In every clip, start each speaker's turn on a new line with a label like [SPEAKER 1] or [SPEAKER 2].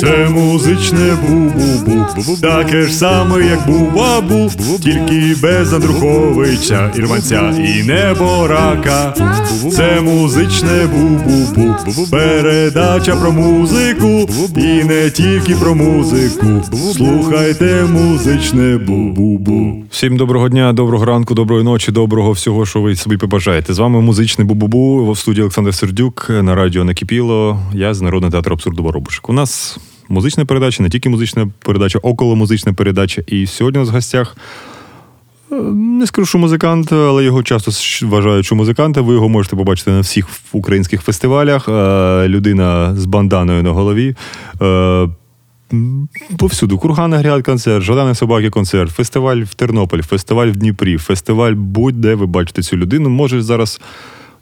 [SPEAKER 1] Це музичне бу-бу-бу. Таке ж саме, як бу-бабу, тільки без Андруховича, Ірванця і неборака. Це музичне бу-бу-бу. Передача про музику, і не тільки про музику. Слухайте музичне бу-бу-бу.
[SPEAKER 2] Всім доброго дня, доброго ранку, доброї ночі, доброго всього, що ви собі побажаєте. З вами музичний Бу-Бу-Бу в студії Олександр Сердюк на радіо Накипіло. Я з Народного театру абсурду Воробушек. У нас музична передача, не тільки музична передача, околомузична передача. І сьогодні у нас в гостях. е, Не скажу, що музикант, але його часто вважають, що музиканта. Ви його можете побачити на всіх українських фестивалях. Е, Людина з банданою на голові. Е, Повсюду. Кургана гряд концерт, Жадани собаки концерт, фестиваль в Тернополі, фестиваль в Дніпрі, фестиваль будь-де ви бачите цю людину. Може зараз.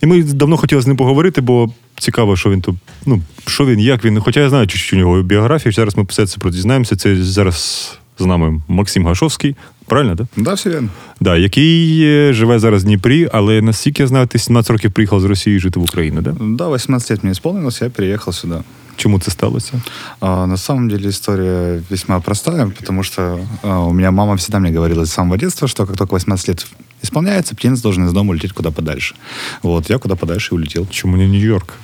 [SPEAKER 2] І ми давно хотіли з ним поговорити, бо цікаво, що він тут. Ну, що він, як він. Хоча я знаю чуть-чуть у нього біографію. Зараз ми все це дізнаємося. Це зараз з нами Максим Гашовський. Правильно, так?
[SPEAKER 3] Да, все верно.
[SPEAKER 2] Да, який е, живе зараз в Дніпрі, але наскільки я знаю, ти 17 років приїхав з Росії жити в Україну, да?
[SPEAKER 3] Да, 18 років мені исполнилось, я переїхав сюда.
[SPEAKER 2] Чому це сталося?
[SPEAKER 3] А, на самом деле история весьма простая, потому что а, у меня мама всегда мне говорила с самого детства, что как только 18 лет исполняется, птенец должен из дома улететь куда подальше. Вот, я куда подальше и улетел.
[SPEAKER 2] Чому не Нью-Йорк?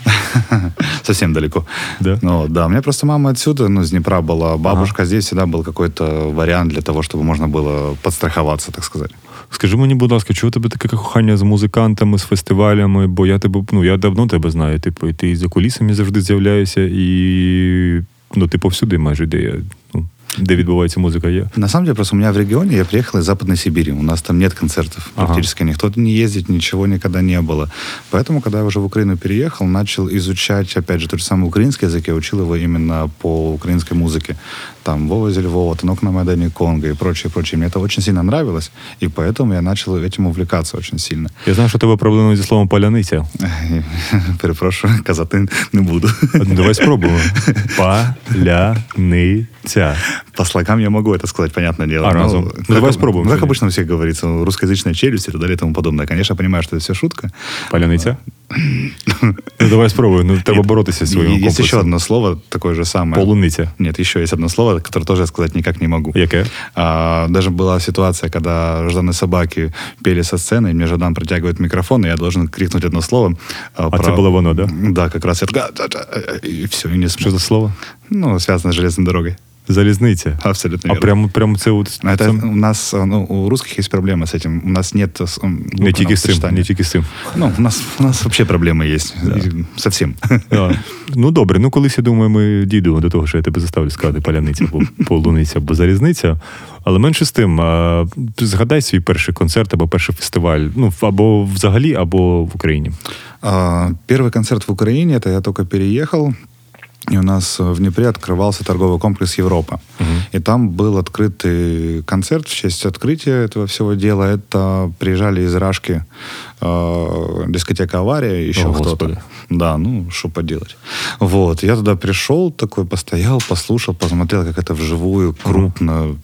[SPEAKER 3] Совсем далеко.
[SPEAKER 2] Да?
[SPEAKER 3] Ну, да, у меня просто мама отсюда, ну, из Днепра была, бабушка здесь всегда был какой-то вариант для того, чтобы можно было подстраховаться, так сказать.
[SPEAKER 2] Скажи мені, будь ласка, чого у тебе таке кохання з музикантами, з фестивалями? Бо я тебе, ну я давно тебе знаю. Типу, і ти і за кулісами завжди з'являєшся, і ну, ти повсюди майже де я, ну, де відбувається музика, є.
[SPEAKER 3] На самом деле, просто у меня в регионе, я приехал из Западной Сибири. У нас там нет концертов
[SPEAKER 2] Ага.
[SPEAKER 3] практически. Никто не ездит, ничего никогда не было. Поэтому, когда я уже в Украину переехал, начал изучать, опять же, тот же самый украинский язык. Я учил его именно по украинской музыке. Там Вова Зельвова, Танок на Майдане Конго и прочее, прочее. Мне это очень сильно нравилось, и поэтому я начал этим увлекаться очень сильно.
[SPEAKER 2] Я знаю, що у тебе проблеми зі словом паляниця.
[SPEAKER 3] Перепрошую, казати не буду.
[SPEAKER 2] Ну, Давай спробуємо. Паляниця.
[SPEAKER 3] По слогам я могу это сказать, понятное дело.
[SPEAKER 2] А,
[SPEAKER 3] но
[SPEAKER 2] разом. Ну,
[SPEAKER 3] как-
[SPEAKER 2] давай спробуем
[SPEAKER 3] ну, Как обычно у всех говорится, русскоязычная челюсть и так далее и тому подобное. Конечно, я понимаю, что это все шутка.
[SPEAKER 2] Паляниця? Ну, давай спробуй. Ну, треба боротися зі своїм
[SPEAKER 3] И Есть
[SPEAKER 2] комплексом.
[SPEAKER 3] еще одно слово, такое же самое.
[SPEAKER 2] Полуниця.
[SPEAKER 3] Нет, еще есть одно слово, которое тоже я сказать никак не могу.
[SPEAKER 2] Яке?
[SPEAKER 3] А, даже была ситуация, когда Жданы собаки пели со сцены, и мне Ждан протягивает микрофон, и я должен крикнуть одно слово.
[SPEAKER 2] А это было воно, да?
[SPEAKER 3] Да, как раз я такая, «Да-да», и все, и не смог.
[SPEAKER 2] за слово?
[SPEAKER 3] Ну, связано с железной дорогой.
[SPEAKER 2] Залізниця.
[SPEAKER 3] Абсолютно
[SPEAKER 2] А
[SPEAKER 3] верно.
[SPEAKER 2] прямо, прямо це от
[SPEAKER 3] А Это
[SPEAKER 2] це-
[SPEAKER 3] у нас, ну, у русских есть проблема с этим. У нас нет э, с- м,
[SPEAKER 2] не
[SPEAKER 3] буквенного
[SPEAKER 2] тільки з цим,
[SPEAKER 3] сочетания.
[SPEAKER 2] не тільки з цим.
[SPEAKER 3] Ну, у нас, у нас вообще проблемы есть. И Совсем.
[SPEAKER 2] Да. Ну добре, ну колись я думаю, ми дійдемо до того, що я тебе заставлю сказати паляниця або полуниця або залізниця. Але менше з тим, а, згадай свій перший концерт або перший фестиваль, ну або взагалі, або в Україні.
[SPEAKER 3] А, Первый концерт в Украине, это я только переехал. И у нас э, в Днепре открывался торговый комплекс Европа. И там был открытый концерт в честь открытия этого всего дела. Это приезжали из Рашки э, дискотека «Авария», еще
[SPEAKER 2] О,
[SPEAKER 3] кто-то.
[SPEAKER 2] Господи.
[SPEAKER 3] Да, ну, что поделать. Вот, я туда пришел, такой постоял, послушал, посмотрел, как это вживую, крупно,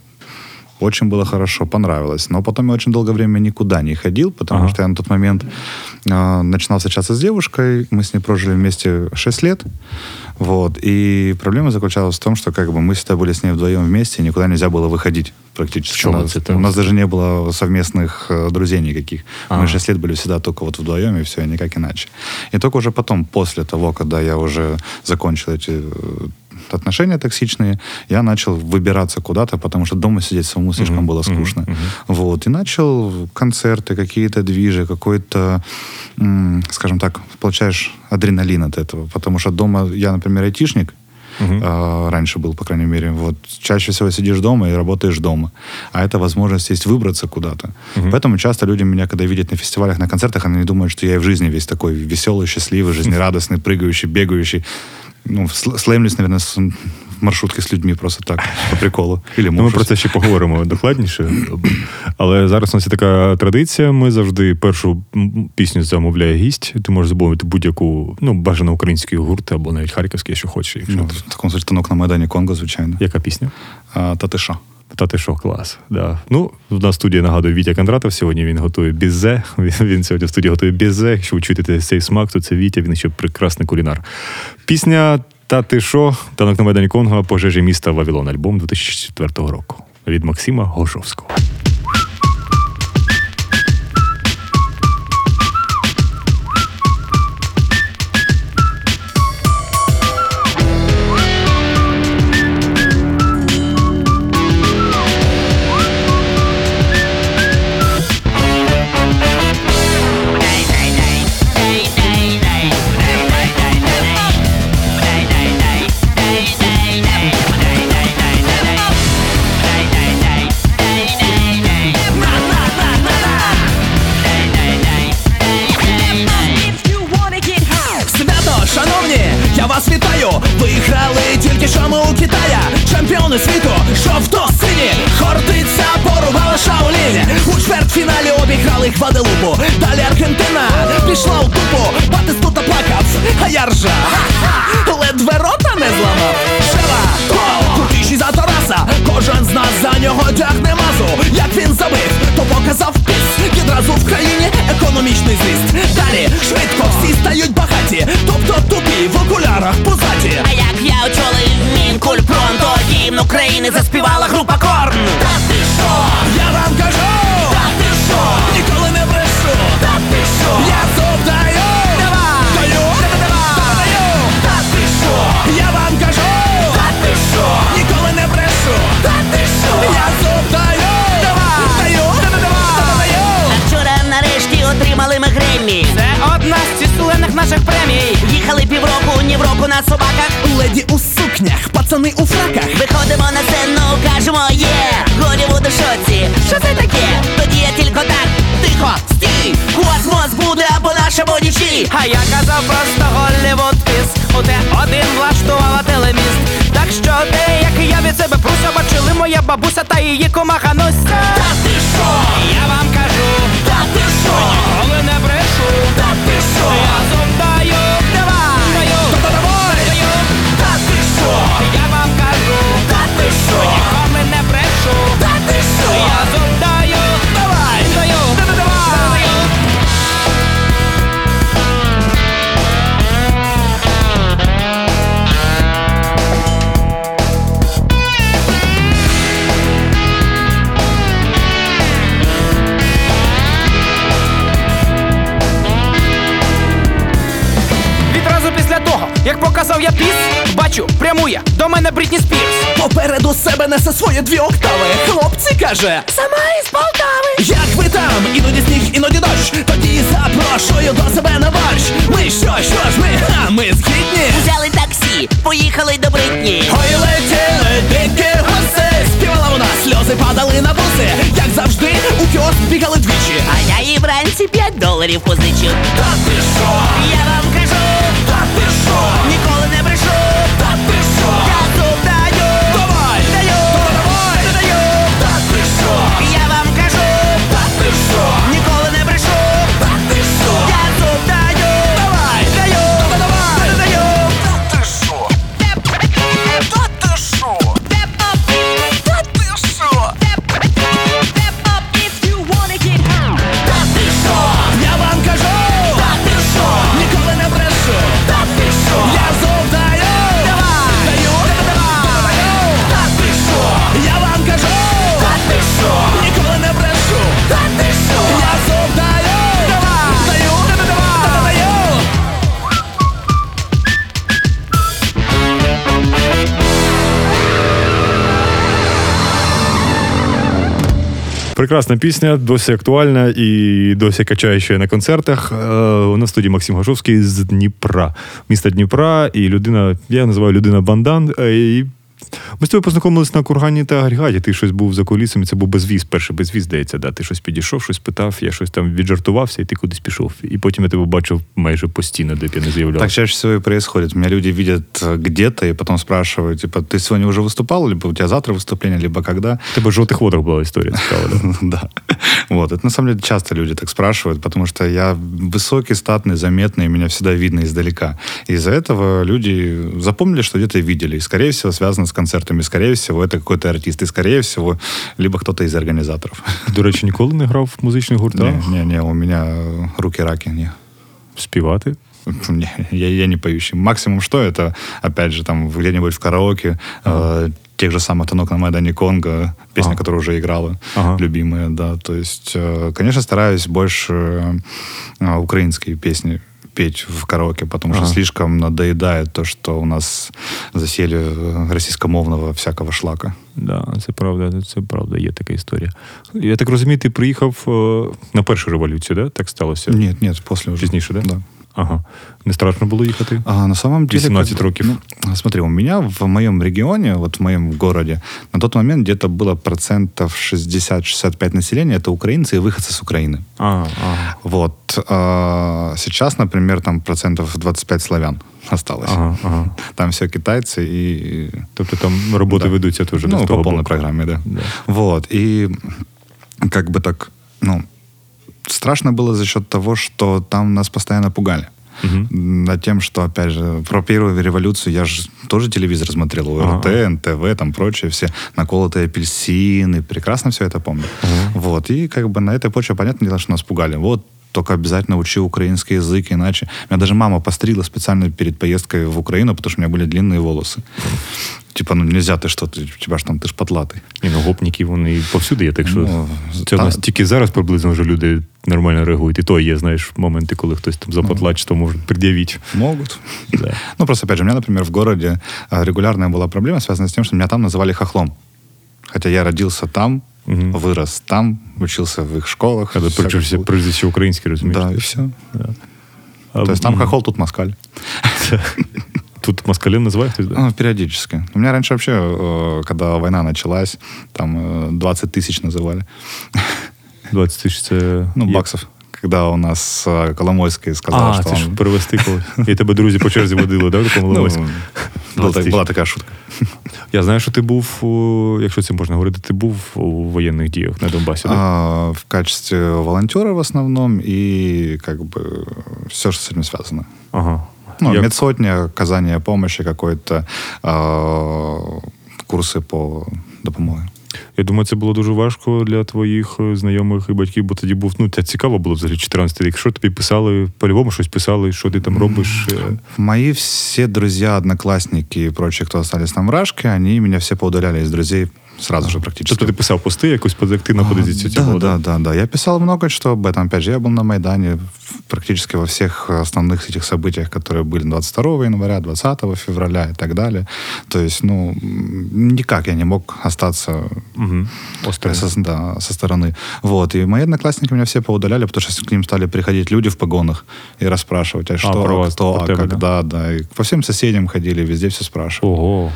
[SPEAKER 3] очень было хорошо, понравилось. Но потом я очень долгое время никуда не ходил, потому
[SPEAKER 2] Ага.
[SPEAKER 3] что я на тот момент э, начинал встречаться с девушкой. Мы с ней прожили вместе 6 лет. Вот. И проблема заключалась в том, что как бы мы всегда были с ней вдвоем вместе, и никуда нельзя было выходить практически.
[SPEAKER 2] В чем
[SPEAKER 3] у, нас,
[SPEAKER 2] это?
[SPEAKER 3] у нас даже не было совместных э, друзей никаких. Мы 6 лет были всегда только вот вдвоем, и все, и никак иначе. И только уже потом, после того, когда я уже закончил эти э, отношения токсичные, я начал выбираться куда-то, потому что дома сидеть самому слишком
[SPEAKER 2] Мгм,
[SPEAKER 3] было скучно.
[SPEAKER 2] мгм.
[SPEAKER 3] Вот. И начал концерты, какие-то движи, какой-то, м, скажем так, получаешь адреналин от этого. Потому что дома, я, например, айтишник, а, раньше был, по крайней мере. Вот чаще всего сидишь дома и работаешь дома. А это возможность есть выбраться куда-то.
[SPEAKER 2] Мгм.
[SPEAKER 3] Поэтому часто люди меня, когда видят на фестивалях, на концертах, они думают, что я и в жизни весь такой веселый, счастливый, жизнерадостный, прыгающий, бегающий. Ну, сл- слеймлюсь, наверное, с- в маршрутке с людьми просто так, по приколу. Или
[SPEAKER 2] Ну, ми про це ще поговоримо докладніше. Але зараз у нас є така традиція. Ми завжди першу пісню замовляє гість. Ти можеш замовити будь-яку, ну, бажано український гурт або навіть харківський, якщо хочеш. Якщо...
[SPEAKER 3] Ну, в таком случае танок на Майдані Конго, звичайно.
[SPEAKER 2] Яка пісня?
[SPEAKER 3] А, та ти що?
[SPEAKER 2] Та ти що, клас. Да. Ну, в нас студії нагадую Вітя Кондратов. Сьогодні він готує бізе. Він, він сьогодні в студії готує бізе. Якщо ви чуєте цей смак, то це Вітя, він ще прекрасний кулінар. Пісня Та ти що? Танок на Майдані Конго пожежі міста Вавилон. Альбом 2004 року. Від Максима Гожовського.
[SPEAKER 4] У чвертьфіналі обіграли Гваделупу. Далі Аргентина пішла у тупу Батистута плакав, а я ржав Ледве рота не зламав. Шева, гол, крутіший за Тараса. Кожен з нас за нього тягне мазу. Як він забив, то показав піс. Відразу в країні економічний зріст. Далі швидко всі стають багаті. Тобто тупі в окулярах пузаті
[SPEAKER 5] А як я очолив Мінкуль Пронто Гімн України заспівала група Корн
[SPEAKER 6] Одна з численних наших премій.
[SPEAKER 5] Їхали півроку, ні в року на собаках.
[SPEAKER 4] Леді у сукнях, пацани у фраках.
[SPEAKER 5] Виходимо на сцену, кажемо є! Голівуд у шоці. Що це таке? Тоді я тільки так. Тихо, стій! Космос буде або нашому нічі.
[SPEAKER 6] А я казав просто Голлівуд піс У те один влаштувала телеміст. Так що те, як я від себе пруся Бачили моя бабуся та її комаха. Нуся
[SPEAKER 4] Та ти що?
[SPEAKER 6] Я вам кажу,
[SPEAKER 4] несе свої дві октави. Хлопці каже,
[SPEAKER 5] Сама із Полтави
[SPEAKER 4] як ви там, іноді сніг, іноді дощ. Тоді запрошую до себе на борщ. Ми що, що ж ми? А ми згідні.
[SPEAKER 5] Взяли таксі, поїхали до Бритні
[SPEAKER 4] Ой, летіли дикі гуси. Співала вона, сльози падали на вуси. Як завжди, у кіоск бігали двічі.
[SPEAKER 5] А я їй вранці 5 доларів позичу
[SPEAKER 4] Та ти що?
[SPEAKER 5] Я
[SPEAKER 2] Прекрасна пісня, досі актуальна і досі качає ще на концертах. Е, У нас в студії Максим Гашовський з Дніпра, міста Дніпра, і людина, я називаю людина Бандан. е, І ми з тобою познайомилися на кургані та агрігаті. Ти щось був за кулісами, це був безвіз, перший безвіз, здається, да. Ти щось підійшов, щось питав, я щось там віджартувався, і ти кудись пішов. І потім я тебе бачив майже постійно, де б я не з'являвся.
[SPEAKER 3] Так чаще всего и происходит. Меня люди видят э, где-то и потом спрашивают, типа, ты сегодня уже выступал, либо у тебя завтра выступление, либо когда?
[SPEAKER 2] В Тебе в жовтих водах була історія цікава. Да?
[SPEAKER 3] Да. Вот. Это на самом деле часто люди так спрашивают, потому что я высокий, статный, заметный, и меня всегда видно издалека. И из-за этого люди запомнили, что где-то видели. И, скорее всего, связано с концертами. Скорее всего, это какой-то артист. И, скорее всего, либо кто-то из организаторов.
[SPEAKER 2] До речі, ніколи не грав в музичних гуртах.
[SPEAKER 3] Не, не, не, у меня руки раки, не.
[SPEAKER 2] Співати.
[SPEAKER 3] Не, я, я не поющий. Максимум что это, опять же, там где-нибудь в караоке, э, тех же самых «Танок на Майдане Конго», песня,
[SPEAKER 2] Ага.
[SPEAKER 3] которая уже играла,
[SPEAKER 2] Ага.
[SPEAKER 3] любимая, да. То есть, э, конечно, стараюсь больше э, украинские песни петь в караоке, потому что
[SPEAKER 2] Ага.
[SPEAKER 3] слишком надоедает то, что у нас засели э, российскомовного всякого шлака.
[SPEAKER 2] Да, це правда, це правда, є така історія. Я так розумію, ти приїхав е, на першу революцію, да? Так сталося?
[SPEAKER 3] Нет, нет, после уже.
[SPEAKER 2] Пізніше, да?
[SPEAKER 3] Да.
[SPEAKER 2] Ага. Не страшно було їхати?
[SPEAKER 3] А на самом деле...
[SPEAKER 2] 18
[SPEAKER 3] как
[SPEAKER 2] років.
[SPEAKER 3] ну, смотри, у меня в моем регионе, вот в моем городе, на тот момент где-то было процентов 60-65 населения, это украинцы и выходцы с Украины.
[SPEAKER 2] А, ага.
[SPEAKER 3] Вот. А сейчас, например, там процентов 25 славян осталось.
[SPEAKER 2] Ага, ага.
[SPEAKER 3] Там все китайцы и...
[SPEAKER 2] Тобто там роботи
[SPEAKER 3] Да.
[SPEAKER 2] ведуться теж
[SPEAKER 3] Ну, по полной программе, да.
[SPEAKER 2] Да.
[SPEAKER 3] Вот. И как бы так, ну, страшно было за счет того, что там нас постоянно пугали.
[SPEAKER 2] Мгм.
[SPEAKER 3] Над тем, что, опять же, про первую революцию я же тоже телевизор смотрел, ОРТ,
[SPEAKER 2] Ага.
[SPEAKER 3] НТВ, там прочее, все наколотые апельсины, прекрасно все это помню. Вот, и как бы на этой почве, понятное дело, что нас пугали. Вот, только обязательно учи украинский язык, иначе... Меня даже мама постригла специально перед поездкой в Украину, потому что у меня были длинные волосы. Типа, ну нельзя ты что, ты, у тебя ж там, ты ж потлатый.
[SPEAKER 2] Ні, ну гопніки вони повсюди є, так що
[SPEAKER 3] Ну,
[SPEAKER 2] це у нас
[SPEAKER 3] та-
[SPEAKER 2] тільки зараз приблизно вже люди нормально реагують. І то є, знаєш, моменти, коли хтось там за потлачство може пред'явити.
[SPEAKER 3] Могут.
[SPEAKER 2] Да.
[SPEAKER 3] Ну, просто, опять же, у меня, например, в городе а, регулярная была проблема, связанная с тем, что меня там называли хохлом. Хотя я родился там,
[SPEAKER 2] Мгм.
[SPEAKER 3] вырос там, учился в их школах.
[SPEAKER 2] Але
[SPEAKER 3] всякое
[SPEAKER 2] причому
[SPEAKER 3] было.
[SPEAKER 2] прежде українські, розумієш?
[SPEAKER 3] Да, и все.
[SPEAKER 2] А,
[SPEAKER 3] То есть там
[SPEAKER 2] м,
[SPEAKER 3] хохол, тут москаль.
[SPEAKER 2] Тут москалем називає хтось, да?
[SPEAKER 3] Ну, периодически. У меня раньше вообще, э, когда война началась, там э, 20 тысяч называли.
[SPEAKER 2] 20 тисяч це...
[SPEAKER 3] Ну,
[SPEAKER 2] є.
[SPEAKER 3] баксов. Когда у нас э, Коломойский сказал,
[SPEAKER 2] А,
[SPEAKER 3] что
[SPEAKER 2] це ж
[SPEAKER 3] он...
[SPEAKER 2] перевести когось. І тебе друзі по черзі водили, да, в такому
[SPEAKER 3] Ну,
[SPEAKER 2] Ловецьку?
[SPEAKER 3] была,
[SPEAKER 2] 20
[SPEAKER 3] так-
[SPEAKER 2] тисяч.
[SPEAKER 3] была такая шутка.
[SPEAKER 2] Я знаю, що ти був, у- якщо це можна говорити, ти був у воєнних діях на Донбасі, да?
[SPEAKER 3] А, в качестве волонтера в основном и как бы все, что с этим связано.
[SPEAKER 2] Ага.
[SPEAKER 3] Ну,
[SPEAKER 2] Як-
[SPEAKER 3] медсотня, оказание помощи, какой-то а, курсы по допомоги.
[SPEAKER 2] Я думаю, це було дуже важко для твоїх е, знайомих і батьків, бо тоді був, ну, це цікаво було взагалі 14 рік. Що тобі писали, по-любому щось писали, що ти там робиш. Мої
[SPEAKER 3] Мои все друзья, одноклассники и прочие, кто остались на мене они меня все поудаляли из друзей сразу же практически.
[SPEAKER 2] Тобто ти писав пости, якось позитивна позиція
[SPEAKER 3] да,
[SPEAKER 2] цього,
[SPEAKER 3] да, да, да. Я писал много что об этом. Опять же, я был на Майдане практически во всех основных этих событиях, которые были 22 января, 20 февраля и так далее. То есть, ну, никак я не мог остаться
[SPEAKER 2] Угу.
[SPEAKER 3] Со, да, со стороны. Вот. И мои одноклассники меня все поудаляли, потому что к ним стали приходить люди в погонах и расспрашивать, а что,
[SPEAKER 2] про
[SPEAKER 3] а
[SPEAKER 2] вас,
[SPEAKER 3] кто,
[SPEAKER 2] про
[SPEAKER 3] а
[SPEAKER 2] тебя,
[SPEAKER 3] когда, да. И по всем соседям ходили, везде все спрашивали.
[SPEAKER 2] Ого.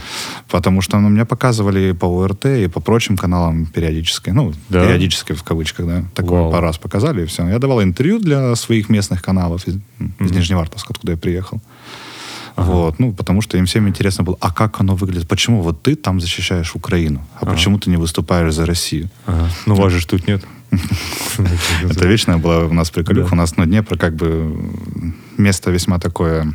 [SPEAKER 3] Потому что ну, меня показывали по ОРТ, и по прочим каналам периодически. Ну,
[SPEAKER 2] Да?
[SPEAKER 3] периодически в кавычках, да. Такое
[SPEAKER 2] Вау.
[SPEAKER 3] пару раз показали, и все. Я давал интервью для своих местных каналов из, из Нижневартовска, откуда я приехал. Вот, ну, потому что им всем интересно было, а как оно выглядит? Почему вот ты там защищаешь Украину, а почему ты не выступаешь за Россию?
[SPEAKER 2] Ага. Ну, вас же тут нет.
[SPEAKER 3] Это вечная была у нас приколюха. У нас, ну, Днепр как бы место весьма такое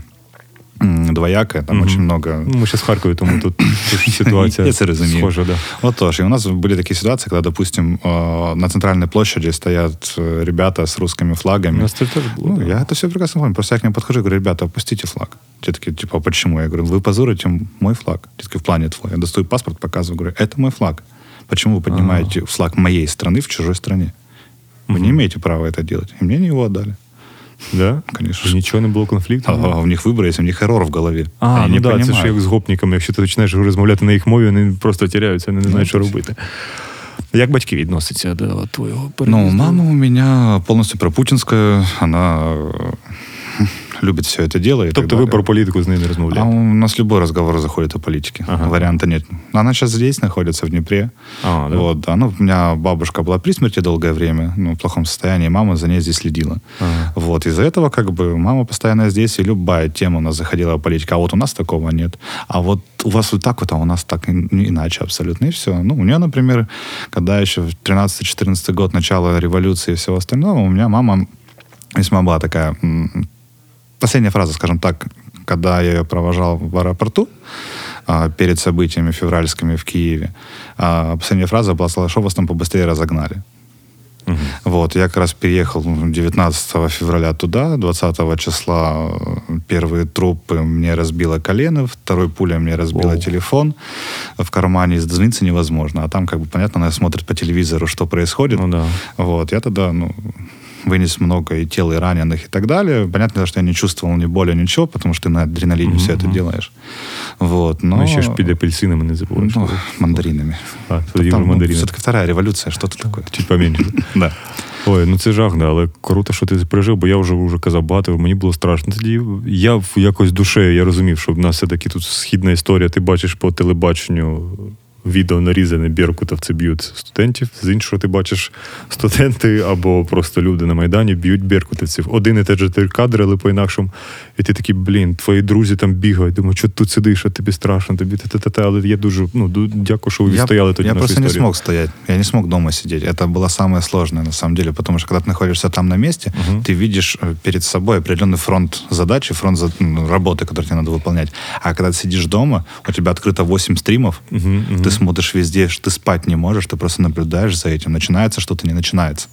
[SPEAKER 3] м, двоякое, там
[SPEAKER 2] Мгм.
[SPEAKER 3] очень много
[SPEAKER 2] Ну, ми ще з Харкові, тому тут, тут ситуація
[SPEAKER 3] Я це розумію.
[SPEAKER 2] схожа, да.
[SPEAKER 3] Вот тоже. И у нас были такие ситуации, когда, допустим, э, на центральной площади стоят э, ребята с русскими
[SPEAKER 2] У
[SPEAKER 3] флагами.
[SPEAKER 2] нас це теж було.
[SPEAKER 3] Ну,
[SPEAKER 2] да.
[SPEAKER 3] я это все прекрасно помню. Просто я к ним подхожу и говорю, ребята, опустите флаг. Те такие, типа, «А почему? Я говорю, вы позорите мой флаг. Те такие, в плане твой. Я достаю паспорт, показываю, говорю, это мой флаг. Почему вы поднимаете флаг моей страны в чужой стране? Вы не имеете права это делать. И мне они его отдали.
[SPEAKER 2] Да?
[SPEAKER 3] Конечно.
[SPEAKER 2] Нічого не було конфлікту?
[SPEAKER 3] А, а у них выбор есть, у них ерор в голове.
[SPEAKER 2] А,
[SPEAKER 3] Они
[SPEAKER 2] ну да, це ж як з гопниками. Якщо ти починаєш розмовляти на їх мові, вони просто тіряються, вони не знають, що робити. Як батьки відносяться до твого
[SPEAKER 3] Ну, мама у мене повністю пропутінська, Она э, любит все это дело. так
[SPEAKER 2] Тобто ви про політику з нею не
[SPEAKER 3] А
[SPEAKER 2] розмовляєте?
[SPEAKER 3] у нас любой разговор заходит о политике.
[SPEAKER 2] Ага.
[SPEAKER 3] Варианта нет. Она сейчас здесь находится, в Днепре.
[SPEAKER 2] А, да?
[SPEAKER 3] Вот, да. Ну, у меня бабушка была при смерти долгое время, ну, в плохом состоянии, мама за ней здесь следила.
[SPEAKER 2] Ага.
[SPEAKER 3] Вот, из-за этого, как бы, мама постоянно здесь, и любая тема у нас заходила о политике. А вот у нас такого нет. А вот у вас вот так вот, а у нас так иначе абсолютно. И все. Ну, у нее, например, когда еще в 13-14 год, начало революции и всего остального, у меня мама весьма была такая... Последняя фраза, скажем так, когда я ее провожал в аэропорту а, перед событиями февральскими в Киеве, а, последняя фраза была, «Слава, что вас там побыстрее разогнали. Вот, я как раз переехал ну, 19 февраля туда, 20 числа э, первые трупы мне разбило колено, второй пуля мне разбила
[SPEAKER 2] Оу.
[SPEAKER 3] телефон в кармане, дозвониться невозможно. А там, как бы, понятно, она смотрит по телевизору, что происходит.
[SPEAKER 2] Ну да.
[SPEAKER 3] Вот, я тогда, ну, вынес много и тел, и раненых, и так далее. Понятно, дело, что я не чувствовал ни боли, ничего, потому что ты на адреналине все это делаешь. Вот, но...
[SPEAKER 2] Ну, ще ж під апельсинами не забуваєш.
[SPEAKER 3] Ну, мандаринами.
[SPEAKER 2] А, тоді
[SPEAKER 3] Там,
[SPEAKER 2] вже
[SPEAKER 3] ну,
[SPEAKER 2] мандарини.
[SPEAKER 3] все-таки вторая революция, что-то такое.
[SPEAKER 2] Чуть поменше.
[SPEAKER 3] Да.
[SPEAKER 2] Ой, ну це жах, да, але круто, що ти це пережив, бо я вже вже казав багато, мені було страшно. Тоді я в якось душею я розумів, що в нас все-таки тут східна історія. Ти бачиш по телебаченню відео нарізане беркутовці б'ють студентів. З іншого ти бачиш студенти або просто люди на Майдані б'ють беркутівців. Один і те ж ти кадри, але по-інакшому. І ти такий, блін, твої друзі там бігають. Думаю, що ти тут сидиш, а тобі страшно, тобі та-та-та. Але я дуже ну, ду- дякую, що ви
[SPEAKER 3] Я,
[SPEAKER 2] відстояли тоді
[SPEAKER 3] я
[SPEAKER 2] нашу
[SPEAKER 3] просто не
[SPEAKER 2] історію.
[SPEAKER 3] смог стоять. Я не смог дома сидеть. Это было самое сложное, на самом деле, потому что когда ты находишься там на месте, ты видишь э, перед собой определенный фронт задач и фронт за- ну, работы, который тебе надо выполнять. А когда ты сидишь дома, у тебя открыто 8 стримов, ты смотришь везде, ш- ты спать не можешь, ты просто наблюдаешь за этим. Начинается что-то, не начинается.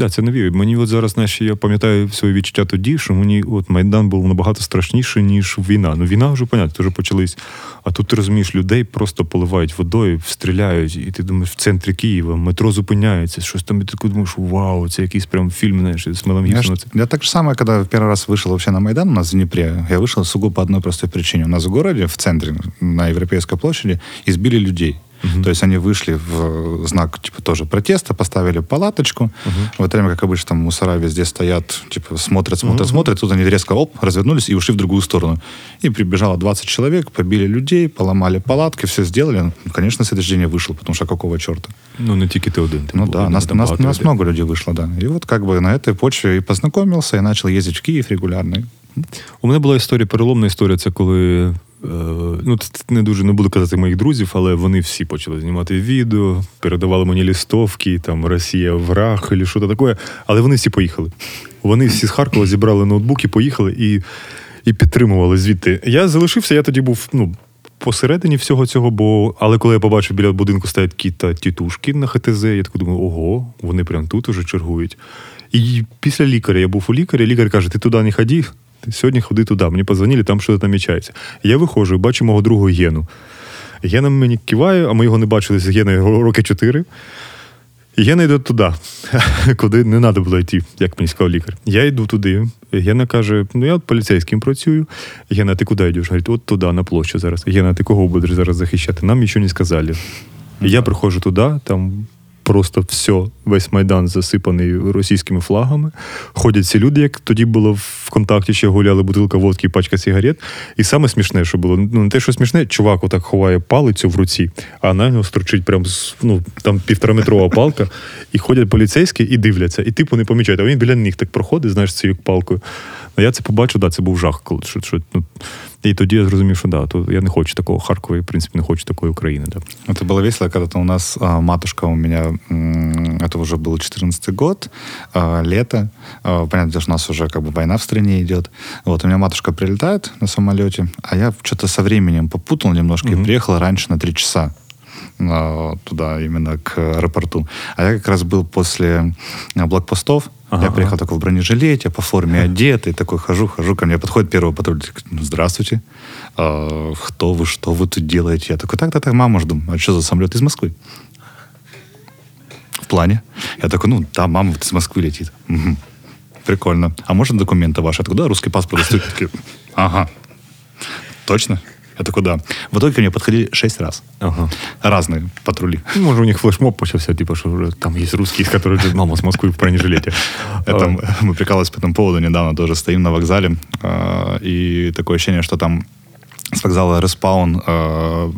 [SPEAKER 2] Да, це нові. Мені от зараз, знаєш, я пам'ятаю свої відчуття тоді, що мені от Майдан був набагато страшніше, ніж війна. Ну, війна вже понятно, вже почались. А тут ти розумієш, людей просто поливають водою, стріляють, і ти думаєш, в центрі Києва метро зупиняється, щось там, і ти такий думаєш, вау, це якийсь прям фільм, знаєш, з Мелом
[SPEAKER 3] Я,
[SPEAKER 2] Гібсоном.
[SPEAKER 3] ж- я так же самое, когда в первый раз вышел вообще на Майдан у нас в Днепре, я вышел сугубо по одной простой причине. У нас в городе, в центре, на Европейской площади, избили людей. То есть они вышли в знак типа тоже протеста, поставили палаточку. В это время, как обычно, там мусора везде стоят, типа смотрят, смотрят, смотрят. Тут они резко оп, развернулись и ушли в другую сторону. И прибежало 20 человек, побили людей, поломали палатки, все сделали. Ну, конечно, на следующий день я вышел, потому что какого черта?
[SPEAKER 2] Ну, не тільки ти один. ти
[SPEAKER 3] Ну
[SPEAKER 2] був,
[SPEAKER 3] да, нас,
[SPEAKER 2] там
[SPEAKER 3] нас,
[SPEAKER 2] багато
[SPEAKER 3] нас
[SPEAKER 2] людей.
[SPEAKER 3] много людей вышло, да. И вот как бы на этой почве и познакомился, и начал ездить в Киев регулярно.
[SPEAKER 2] У мене була історія, переломна історія. Це коли. Е, ну, не дуже не буду казати моїх друзів, але вони всі почали знімати відео, передавали мені лістовки, там Росія враг, або що то таке. Але вони всі поїхали. Вони всі з Харкова зібрали ноутбуки, поїхали і, і підтримували звідти. Я залишився, я тоді був ну, посередині всього цього, бо але коли я побачив біля будинку стоять кіта тітушки на ХТЗ, я так думаю, ого, вони прям тут уже чергують. І після лікаря я був у лікаря, лікар каже: ти туди не ходи, ти сьогодні ходи туди. Мені позвонили, там щось намічається. Я виходжу бачу мого другого Гену. Гена мені киває, а ми його не бачили з Геною роки чотири. Гена йде туди, куди не треба було йти, як мені сказав лікар. Я йду туди. Гена каже: ну я поліцейським працюю. Гена, ти куди йдеш? Говорить, от туди, на площу зараз. Гена, ти кого будеш зараз захищати? Нам нічого не сказали. Я приходжу туди, там просто все, весь майдан засипаний російськими флагами. Ходять ці люди, як тоді було в контакті, ще гуляли бутилка водки і пачка сигарет. І саме смішне, що було, ну не те, що смішне, чувак отак ховає палицю в руці, а на нього строчить прям ну, там півтораметрова палка, і ходять поліцейські і дивляться. І типу не помічають, а він біля них так проходить, знаєш, цією палкою. Ну, я це побачив, да, це був жах. Коли, що, що, ну, і тоді я зрозумів, що да, то я не хочу такого Харкова, і в принципі не хочу такої України. Да.
[SPEAKER 3] Это было весело, когда-то у нас а, матушка у меня, м, это уже был 14 год, а, лето, а, понятно, что у нас уже как бы война в стране идет. Вот, у меня матушка прилетает на самолете, а я что-то со временем попутал немножко и приехал раньше на 3 часа а, туда, именно к аэропорту. А я как раз был после а, блокпостов,
[SPEAKER 2] Ага,
[SPEAKER 3] я приехал такой в бронежилете, по форме одетый, такой хожу, хожу, ко мне подходит первый патруль, «Ну, здравствуйте, А, кто вы, что вы тут делаете? Я такой, так, так, мама жду. А что за самолет из Москвы? В плане? Я такой, ну, да, мама из Москвы летит. «Мгм. Прикольно. А можно документы ваши? Я такой, да, русский паспорт. Такие, Ага. Точно? Я такой, да. В итоге ко мне подходили шесть раз.
[SPEAKER 2] Ага.
[SPEAKER 3] Разные патрули.
[SPEAKER 2] Ну, Може, у них флешмоб почався, типу, що вже там є русські, які мама з Москви в бронежилеті.
[SPEAKER 3] Это м- мы прикалывались по этому поводу недавно тоже стоим на вокзале, а, и такое ощущение, что там с вокзала респаун, а,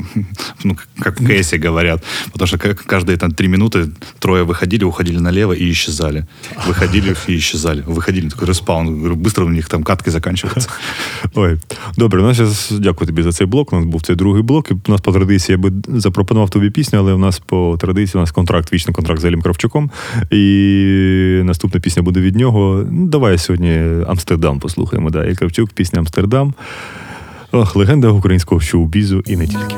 [SPEAKER 3] ну, как в КСе говорят, потому что как каждые там три минуты трое выходили, уходили налево и исчезали. Выходили и исчезали. Выходили, такой респаун. Говорю, быстро у них там катки заканчиваются.
[SPEAKER 2] Ой, добре, ну зараз дякую тобі за цей блок. У нас був цей другий блок. І у нас по традиції я би запропонував тобі пісню, але у нас по традиції у нас контракт, вічний контракт з Елім Кравчуком. І наступна пісня буде від нього. Ну, давай сьогодні Амстердам послухаємо. Да. Ель Кравчук, пісня Амстердам. Ох, легенда українського шоу-бізу і не тільки.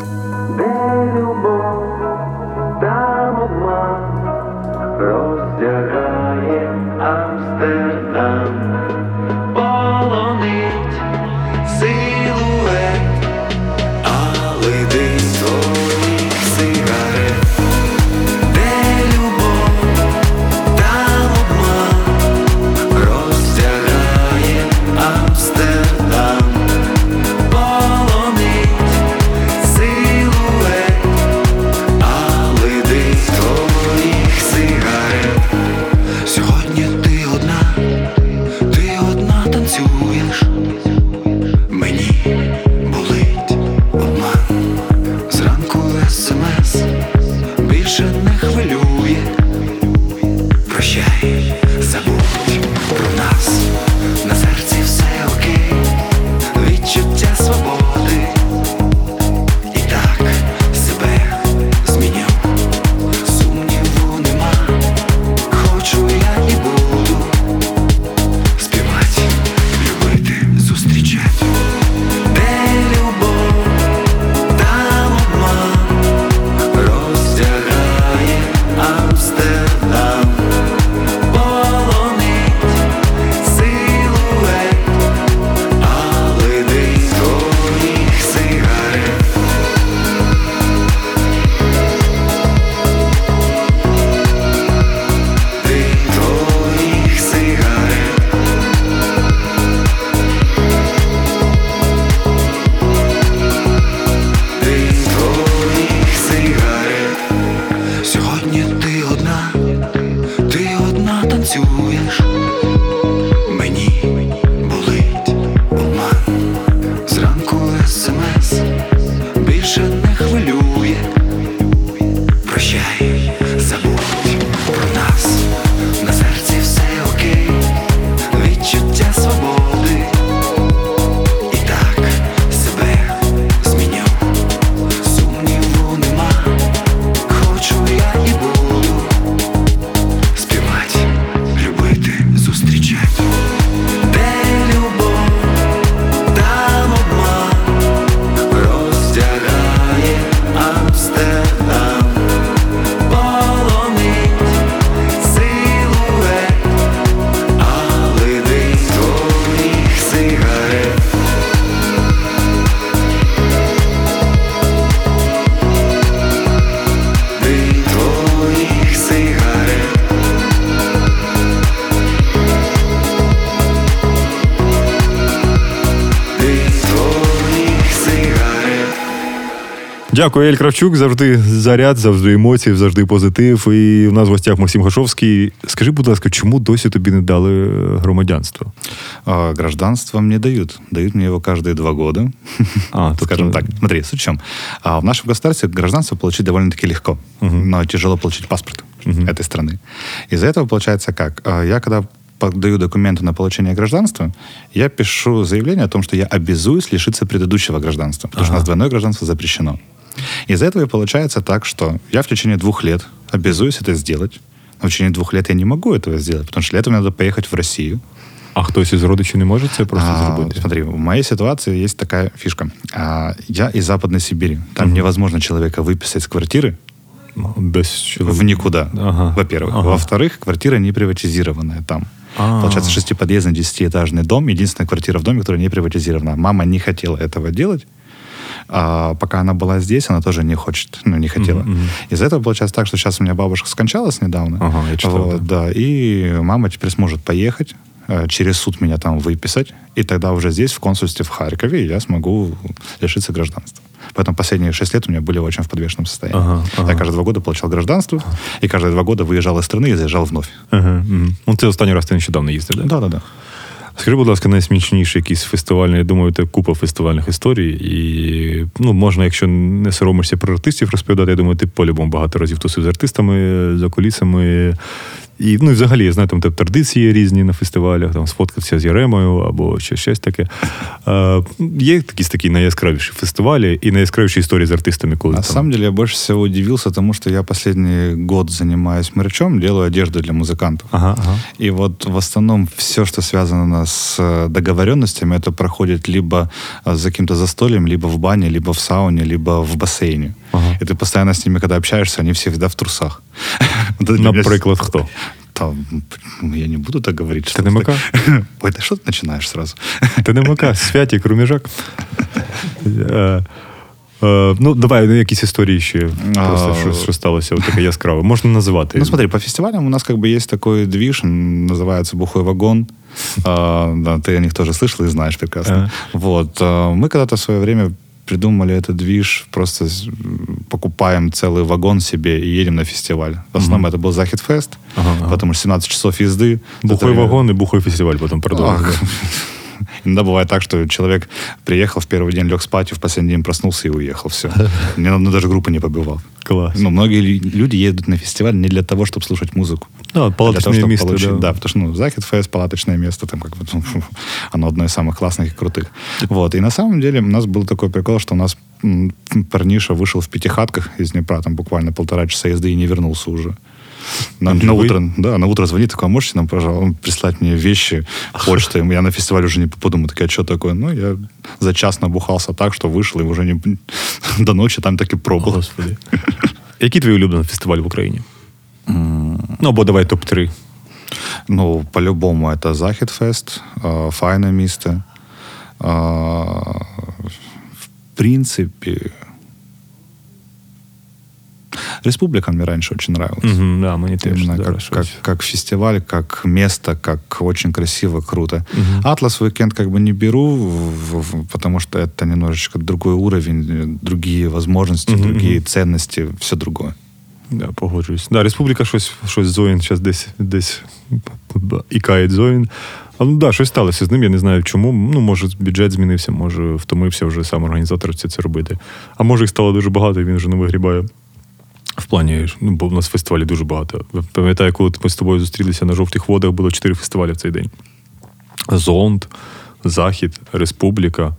[SPEAKER 2] Дякую, Ель Кравчук. Завжди заряд, завжди емоції, завжди позитив. І у нас в гостях Максим Гашовський. Скажи, будь ласка, чому досі тобі не дали громадянство?
[SPEAKER 3] А, Гражданство мне дают. Дают мне его каждые два года.
[SPEAKER 2] А, тобто-
[SPEAKER 3] Скажем так. Смотри, суть в чем. А, В нашем государстве гражданство получить довольно-таки легко, но тяжело получить паспорт этой страны. Из-за этого получается как? А, Я когда подаю документы на получение гражданства, я пишу заявление о том, что я обязуюсь лишиться предыдущего гражданства, потому что у нас двойное гражданство запрещено. Из-за этого и получается так, что я в течение двух лет обязуюсь это сделать, но в течение двух лет я не могу этого сделать, потому что для этого мне надо поехать в Россию,
[SPEAKER 2] А хтось із родичів не може це просто
[SPEAKER 3] а,
[SPEAKER 2] зробити?
[SPEAKER 3] Смотри, в моей ситуации есть такая фишка. А, я из Западной Сибири. Там невозможно человека выписать с квартиры
[SPEAKER 2] Без чоловіка.
[SPEAKER 3] в никуда,
[SPEAKER 2] Ага.
[SPEAKER 3] во-первых.
[SPEAKER 2] Ага.
[SPEAKER 3] Во-вторых, квартира не приватизированная там.
[SPEAKER 2] А.
[SPEAKER 3] Получается, шестиподъездный, десятиэтажный дом. Единственная квартира в доме, которая не приватизирована. Мама не хотела этого делать. а пока она была здесь, она тоже не хочет, ну, не хотела. Из-за этого получается так, что сейчас у меня бабушка скончалась недавно.
[SPEAKER 2] Ага, я читал,
[SPEAKER 3] Вот, да. И мама теперь сможет поехать, э, через суд меня там выписать, и тогда уже здесь, в консульстве в Харькове, я смогу лишиться гражданства. Поэтому последние шесть лет у меня были очень в подвешенном состоянии.
[SPEAKER 2] Ага, ага.
[SPEAKER 3] Я каждые два года получал гражданство, и каждые два года выезжал из страны и заезжал вновь.
[SPEAKER 2] Ага, мгм. Ну, це останній раз ти нещодавно їздив, так?
[SPEAKER 3] Да-да-да.
[SPEAKER 2] Скажи, будь ласка, найсмішніший якийсь фестивальний, я думаю, це купа фестивальних історій. І ну, можна, якщо не соромишся про артистів розповідати, я думаю, ти по-любому багато разів тусив з артистами за кулісами. І, ну, і взагалі, я знаю, там тебе традиції є різні на фестивалях, там сфоткатися з Яремою або ще щось таке. Е, є якісь такі найяскравіші фестивалі і найяскравіші історії з артистами, коли
[SPEAKER 3] На
[SPEAKER 2] там...
[SPEAKER 3] самом деле я больше всего удивился тому, что я последний год занимаюсь мерчом, делаю одежду для музыкантов.
[SPEAKER 2] Ага, ага.
[SPEAKER 3] И вот в основном все, что связано с э, договоренностями, это проходит либо э, за каким-то застольем, либо в бане, либо в сауне, либо в бассейне.
[SPEAKER 2] Ага.
[SPEAKER 3] И ты постоянно с ними, когда общаешься, они все всегда в трусах. Вот это для меня-
[SPEAKER 2] Наприклад, хто?
[SPEAKER 3] Там, ну, я не буду так говорить. что
[SPEAKER 2] не
[SPEAKER 3] ты-
[SPEAKER 2] Мака?
[SPEAKER 3] Ой, да что ты начинаешь сразу?
[SPEAKER 2] Ти не Мака, Святік, Руміжак. Е, е, ну, давай ну, якісь історії ще. Просто
[SPEAKER 3] А,
[SPEAKER 2] що, що сталося, от таке яскраве. Можна називати.
[SPEAKER 3] Ну смотри, по фестивалям у нас как бы есть такой движ, он называется «Бухой вагон». А, да, ты о них тоже слышал и знаешь прекрасно.
[SPEAKER 2] Ага.
[SPEAKER 3] Вот. а, Мы когда-то в свое время придумали этот движ, просто с- покупаем целый вагон себе и едем на фестиваль. В основном это был Захидфест,
[SPEAKER 2] Ага, ага.
[SPEAKER 3] потому что 17 часов езды.
[SPEAKER 2] Бухой
[SPEAKER 3] Это-
[SPEAKER 2] вагон і бухой фестиваль потім продовжує.
[SPEAKER 3] Иногда бывает так, что человек приехал в первый день, лег спать, и в последний день проснулся и уехал. Все. Мне ну, даже группы не побивал.
[SPEAKER 2] Клас.
[SPEAKER 3] Ну, многие лю- люди едут на фестиваль не для того, чтобы слушать музыку.
[SPEAKER 2] Ну,
[SPEAKER 3] а для того,
[SPEAKER 2] місто,
[SPEAKER 3] получить,
[SPEAKER 2] да.
[SPEAKER 3] да. потому что, ну, Захидфест, палаточное место, там, как бы, ну, оно одно из самых классных и крутых. Вот, и на самом деле у нас был такой прикол, что у нас парниша вышел в пятихатках из Днепра, там, буквально полтора часа езды и не вернулся уже. На,
[SPEAKER 2] Он
[SPEAKER 3] на
[SPEAKER 2] живой?
[SPEAKER 3] утро, да, на утро звонит, такой, а можете нам, пожалуйста, прислать мне вещи почтой? Я на фестиваль уже не попаду, мы такие, а что такое? Ну, я за час набухался так, что вышел, и уже не, до ночи там так и пробыл.
[SPEAKER 2] Господи. Який твій улюблений фестиваль в Україні? Ну, або давай топ-3.
[SPEAKER 3] Ну, по-любому, это Західфест, э, Файне місто. Э, В принципе, Республика мне раньше очень нравилась.
[SPEAKER 2] Угу, да, мені теж.
[SPEAKER 3] Именно
[SPEAKER 2] зараз
[SPEAKER 3] как,
[SPEAKER 2] щось.
[SPEAKER 3] как, как фестиваль, как место, как очень красиво, круто. Атлас Уикенд как бы не беру, в- в- потому что это немножечко другой уровень, э, другие возможности, другие ценности, все другое.
[SPEAKER 2] Да, погоджуюсь. Да, Республіка щось, щось Зоїн зараз десь, десь ікає Зоїн. Але ну, да, щось сталося з ним, я не знаю чому. Ну, може, бюджет змінився, може, втомився вже сам організатор це, це робити. А може, їх стало дуже багато, і він вже не вигрібає. В плані, ну, бо в нас фестивалів дуже багато. Пам'ятаю, коли ми з тобою зустрілися на жовтих водах, було чотири фестивалі в цей день: Зонд, Захід, Республіка.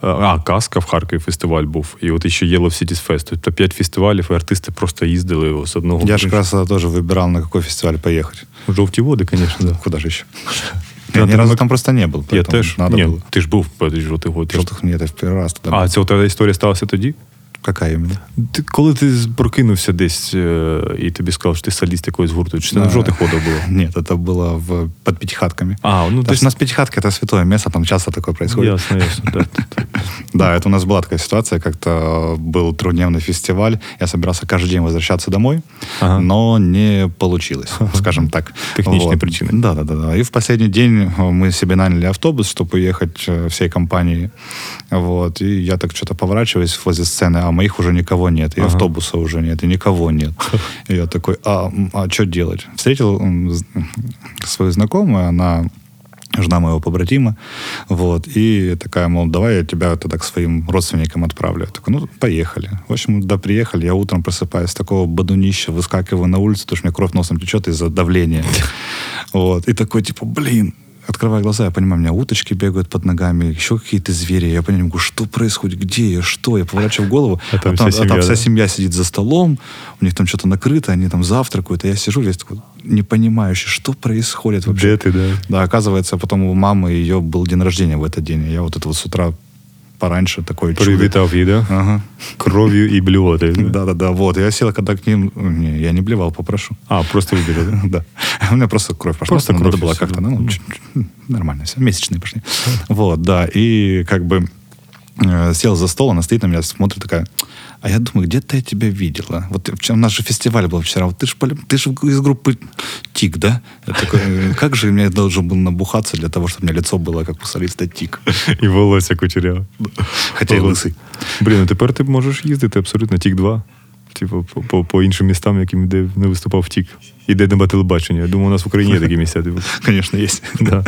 [SPEAKER 2] А, Казка в Харкові фестиваль був. І от ще Yellow Cities Fest. Тобто п'ять фестивалів, і артисти просто їздили з одного.
[SPEAKER 3] Я же как раз тогда тоже выбирал, на какой фестиваль поехать.
[SPEAKER 2] Жовті води, звісно, да.
[SPEAKER 3] Куда же еще?
[SPEAKER 2] Я
[SPEAKER 3] Я ни
[SPEAKER 2] там-
[SPEAKER 3] разу там просто не был.
[SPEAKER 2] Я
[SPEAKER 3] поэтому
[SPEAKER 2] теж.
[SPEAKER 3] Надо
[SPEAKER 2] Ні,
[SPEAKER 3] было.
[SPEAKER 2] ти ж був по жовтих год.
[SPEAKER 3] Желтых нет, я в первый раз туда
[SPEAKER 2] А,
[SPEAKER 3] был.
[SPEAKER 2] це от та історія сталася тоді?
[SPEAKER 3] Какая именно?
[SPEAKER 2] Ти, коли ти з- прокинувся десь е, і тобі сказав, що ти соліст якоїсь гурту, чи це не в
[SPEAKER 3] Да.
[SPEAKER 2] жовтих водах було?
[SPEAKER 3] Нет, это было в, под Пятихатками.
[SPEAKER 2] А, ну
[SPEAKER 3] Потому
[SPEAKER 2] то
[SPEAKER 3] что у нас Пятихатка это святое место, там часто такое происходит.
[SPEAKER 2] ясно, ясно. Да.
[SPEAKER 3] Да, это у нас была такая ситуация, как-то был трехдневный фестиваль, я собирался каждый день возвращаться домой,
[SPEAKER 2] Ага.
[SPEAKER 3] но не получилось, скажем так.
[SPEAKER 2] Техничные причины.
[SPEAKER 3] Да, да, да, да. И в последний день э, мы себе наняли автобус, чтобы уехать э, всей компанией. Вот. И я так что-то поворачиваюсь возле сцены, а моих уже никого нет, и
[SPEAKER 2] Ага.
[SPEAKER 3] автобуса уже нет, и никого нет. И я такой, а, а что делать? Встретил свою знакомую, она жена моего побратима, вот, и такая, мол, давай я тебя тогда к своим родственникам отправлю. Я такой, ну, поехали. В общем, да, приехали, я утром просыпаюсь такого бодунища, выскакиваю на улицу, потому что у меня кровь носом течет из-за давления. Вот, и такой, типа, блин, открываю глаза, я понимаю, у меня уточки бегают под ногами, еще какие-то звери. Я понимаю, говорю, что происходит, где я, что? Я поворачиваю голову,
[SPEAKER 2] А там вся
[SPEAKER 3] а
[SPEAKER 2] семья,
[SPEAKER 3] там вся
[SPEAKER 2] да?
[SPEAKER 3] семья сидит за столом, у них там что-то накрыто, они там завтракают, а я сижу весь такой непонимающий, что происходит вообще.
[SPEAKER 2] Де ти, да?
[SPEAKER 3] Да, оказывается, потом у мамы ее был день рождения в этот день. Я вот это вот с утра пораньше такой чудо.
[SPEAKER 2] Привітав її, да?
[SPEAKER 3] Ага.
[SPEAKER 2] Кров'ю і блювотою. Да?
[SPEAKER 3] Да-да-да, вот. Я сел, когда к ним... Не, я не блевал, попрошу.
[SPEAKER 2] А, просто вибіли, да?
[SPEAKER 3] Да. У меня просто кровь пошла.
[SPEAKER 2] Просто
[SPEAKER 3] Надо
[SPEAKER 2] кровь
[SPEAKER 3] было
[SPEAKER 2] и всё,
[SPEAKER 3] как-то,
[SPEAKER 2] да.
[SPEAKER 3] ну, чуть-чуть, нормально все. Месячные пошли. Вот, да. И как бы э, сел за стол, она стоит на меня, смотрит такая, а я думаю, где-то я тебя видела. Вот вчера- у нас же фестиваль был вчера. Вот ты же ты ж из группы ТИК, да? Я такой, «Э, как же я должен был набухаться для того, чтобы у меня лицо было как у солиста ТИК.
[SPEAKER 2] І волосся кучеряве.
[SPEAKER 3] Хотя и лысый.
[SPEAKER 2] Блін, ну тепер ти можеш їздити абсолютно Тік-2. Типу, по, по, по іншим містам, яким де не виступав Тік. І де нема телебачення. Я думаю, у нас в Україні є такі місця. Типу.
[SPEAKER 3] Конечно, есть.
[SPEAKER 2] Да.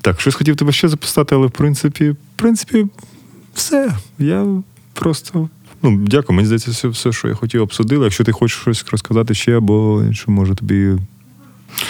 [SPEAKER 2] Так, щось хотів тебе ще записати, але в принципі, в принципі, все. Я просто. Ну, дякую, мені здається, все, все, що я хотів, обсудили. Якщо ти хочеш щось розказати ще, або що може тобі.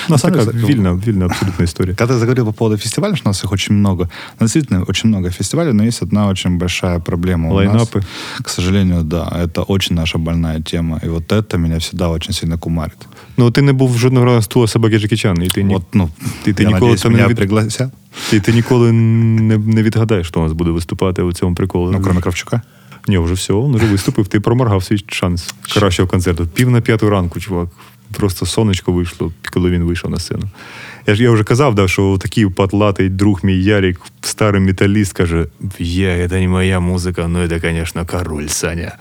[SPEAKER 2] У нас
[SPEAKER 3] самом
[SPEAKER 2] така
[SPEAKER 3] деле,
[SPEAKER 2] вільна, вільна абсолютна історія.
[SPEAKER 3] Когда ты заговорил по поводу фестиваля, что у нас их очень много. Действительно, очень много фестивалей, но есть одна очень большая проблема у нас.
[SPEAKER 2] Лайнапы.
[SPEAKER 3] К сожалению, да, это очень наша больная тема. И вот это меня всегда очень сильно кумарит.
[SPEAKER 2] Ну, ти не був жодного разу стула собаки Джекі Чан, і ти, ні,
[SPEAKER 3] Вот, ну,
[SPEAKER 2] ти, ти
[SPEAKER 3] я
[SPEAKER 2] ніколи
[SPEAKER 3] надеюсь,
[SPEAKER 2] там
[SPEAKER 3] меня
[SPEAKER 2] не від...
[SPEAKER 3] пригласят.
[SPEAKER 2] ти, ти ніколи не, не відгадаєш, хто у нас буде виступати у цьому приколі.
[SPEAKER 3] Ну, кроме Кравчука.
[SPEAKER 2] Ні, вже все, він вже виступив, ти проморгав свій шанс кращого концерту. Пів на п'яту ранку, чувак. Просто сонечко вийшло, коли він вийшов на сцену. Я ж я вже казав, да, що такий патлатий друг мій Ярік, старий металіст, каже: Я, це не моя музика, ну це, звісно, король Саня.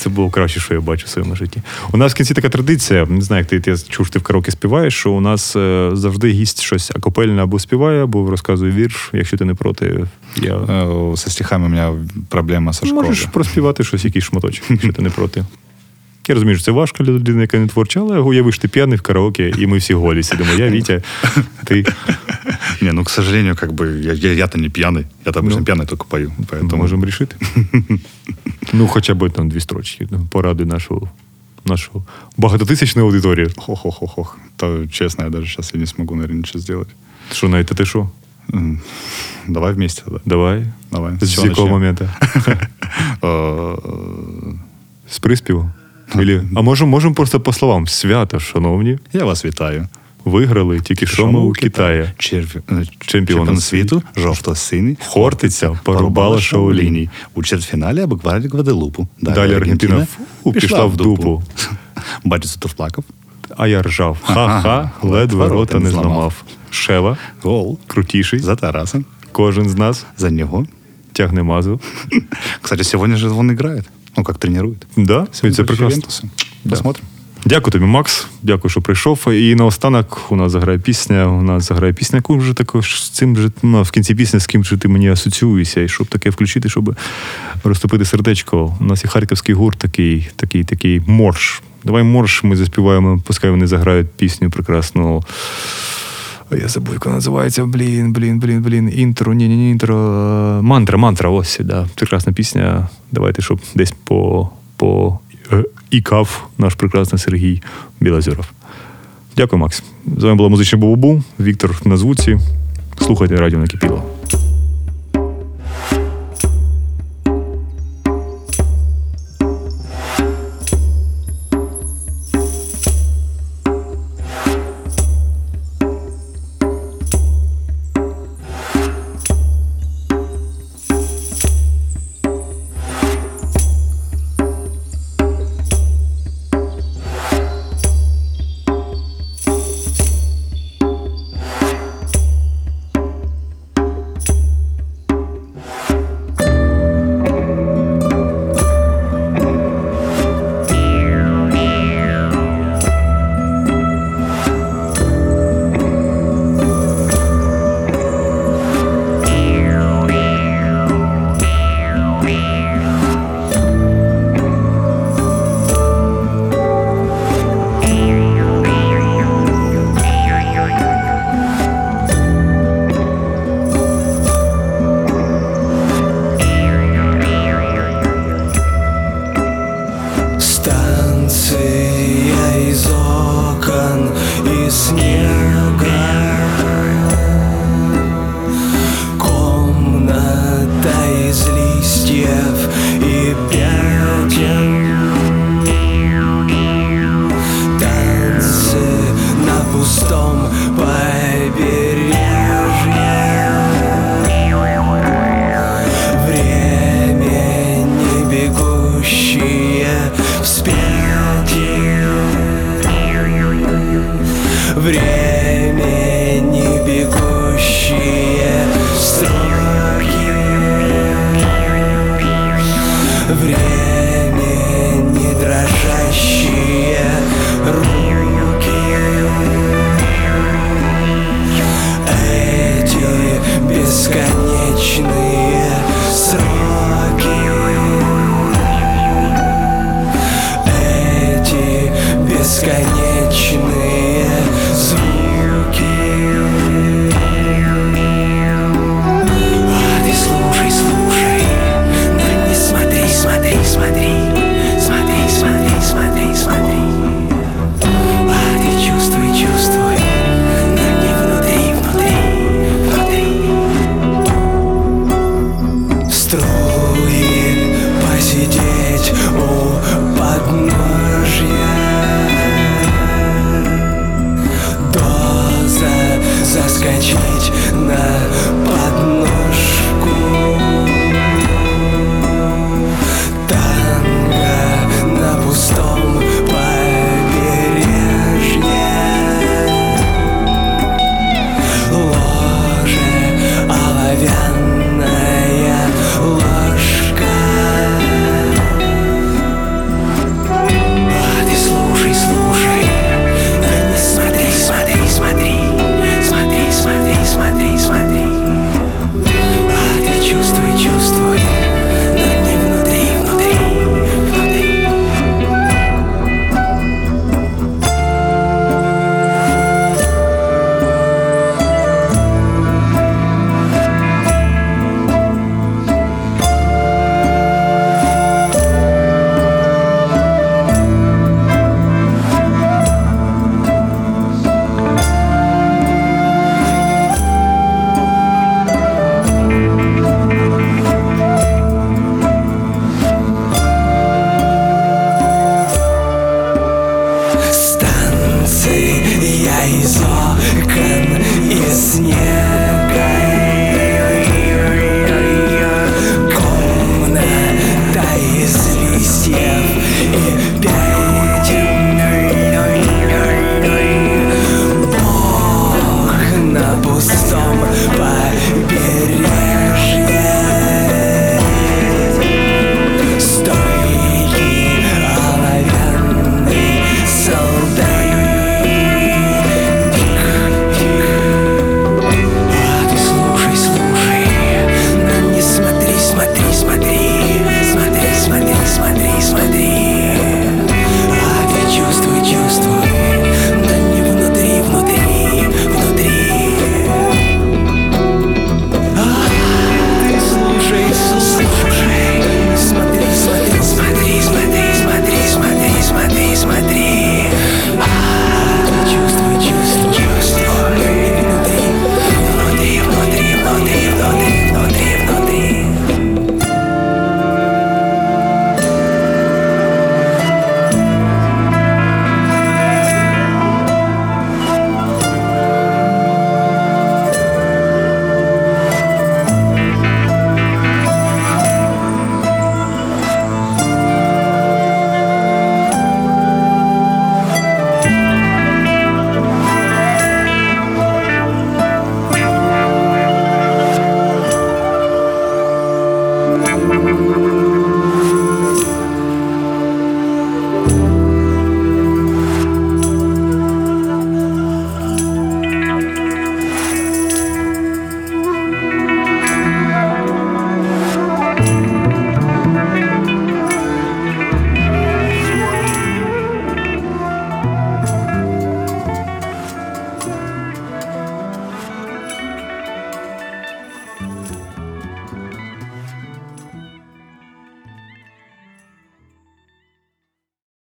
[SPEAKER 2] Це було краще, що я бачу в своєму житті. У нас в кінці така традиція, не знаю, як ти, ти чув, що ти в караоке співаєш, що у нас е, завжди гість щось акапельне або співає, або розказує вірш. Якщо ти не проти, я
[SPEAKER 3] Со стихами у мене проблема со школи.
[SPEAKER 2] Можеш проспівати щось, якийсь шматочок, якщо ти не проти. Я розумію, що це важко для людини, яка не творча, але уяви, що ти п'яний в караоке, і ми всі голі сидимо. Я Вітя, ти
[SPEAKER 3] Не, ну, к сожалению, как бы я, я, я-то не пьяный. Я-то обычно
[SPEAKER 2] Ну.
[SPEAKER 3] пьяный только пою. Поэтому
[SPEAKER 2] можемо рішити. Ну, хоча б там дві строчки. ну, Поради нашого, нашого багатотисячної аудиторії.
[SPEAKER 3] Хох-хох-хох. То, честно, я даже сейчас я не смогу, наверное, ничего сделать.
[SPEAKER 2] Що навіть ти що?
[SPEAKER 3] М, Давай вместе, да.
[SPEAKER 2] Давай.
[SPEAKER 3] Давай.
[SPEAKER 2] З
[SPEAKER 3] чего
[SPEAKER 2] якого
[SPEAKER 3] начнем?
[SPEAKER 2] моменту?
[SPEAKER 3] Э,
[SPEAKER 2] З Приспіву? Ілі- А можемо можем просто по словам. Свято, шановні,
[SPEAKER 3] Я вас вітаю.
[SPEAKER 2] виграли тільки що ми у Китаї.
[SPEAKER 3] Черв... е,
[SPEAKER 2] Чемпіон світу.
[SPEAKER 3] жовто-синій.
[SPEAKER 2] Хортиця порубала Шаоліній.
[SPEAKER 3] У чвертьфіналі обіграли Гваделупу.
[SPEAKER 2] Далі Аргентина фу, пішла в дупу.
[SPEAKER 3] Бачиш, тут плакав.
[SPEAKER 2] А я ржав. Ха-ха, ледве рота не зламав. Шева,
[SPEAKER 3] Гол.
[SPEAKER 2] крутіший.
[SPEAKER 3] За Тараса.
[SPEAKER 2] Кожен з нас
[SPEAKER 3] За него.
[SPEAKER 2] тягне мазу.
[SPEAKER 3] Кстати, сегодня же он играет. Ну, как тренирует.
[SPEAKER 2] Да, і
[SPEAKER 3] Сегодня
[SPEAKER 2] це прекрасно.
[SPEAKER 3] Посмотрим.
[SPEAKER 2] Дякую тобі, Макс. Дякую, що прийшов. І наостанок у нас заграє пісня. У нас заграє пісня, яку вже також з цим же ну, в кінці пісні, з ким же ти мені асоціюєшся, і щоб таке включити, щоб розтопити сердечко. У нас є харківський гурт, такий, такий, такий морш. Давай морш, ми заспіваємо, пускай вони заграють пісню прекрасну. Я забув, як називається. Блін, блін, блін, блін. Інтро, ні, ні, ні, інтро. Мантра, мантра, ось, да. Прекрасна пісня. Давайте, щоб десь по, по е, ікав наш прекрасний Сергій Білозеров. Дякую, Макс. З вами була музична Бубу, Віктор на звуці. Слухайте радіо накипіло.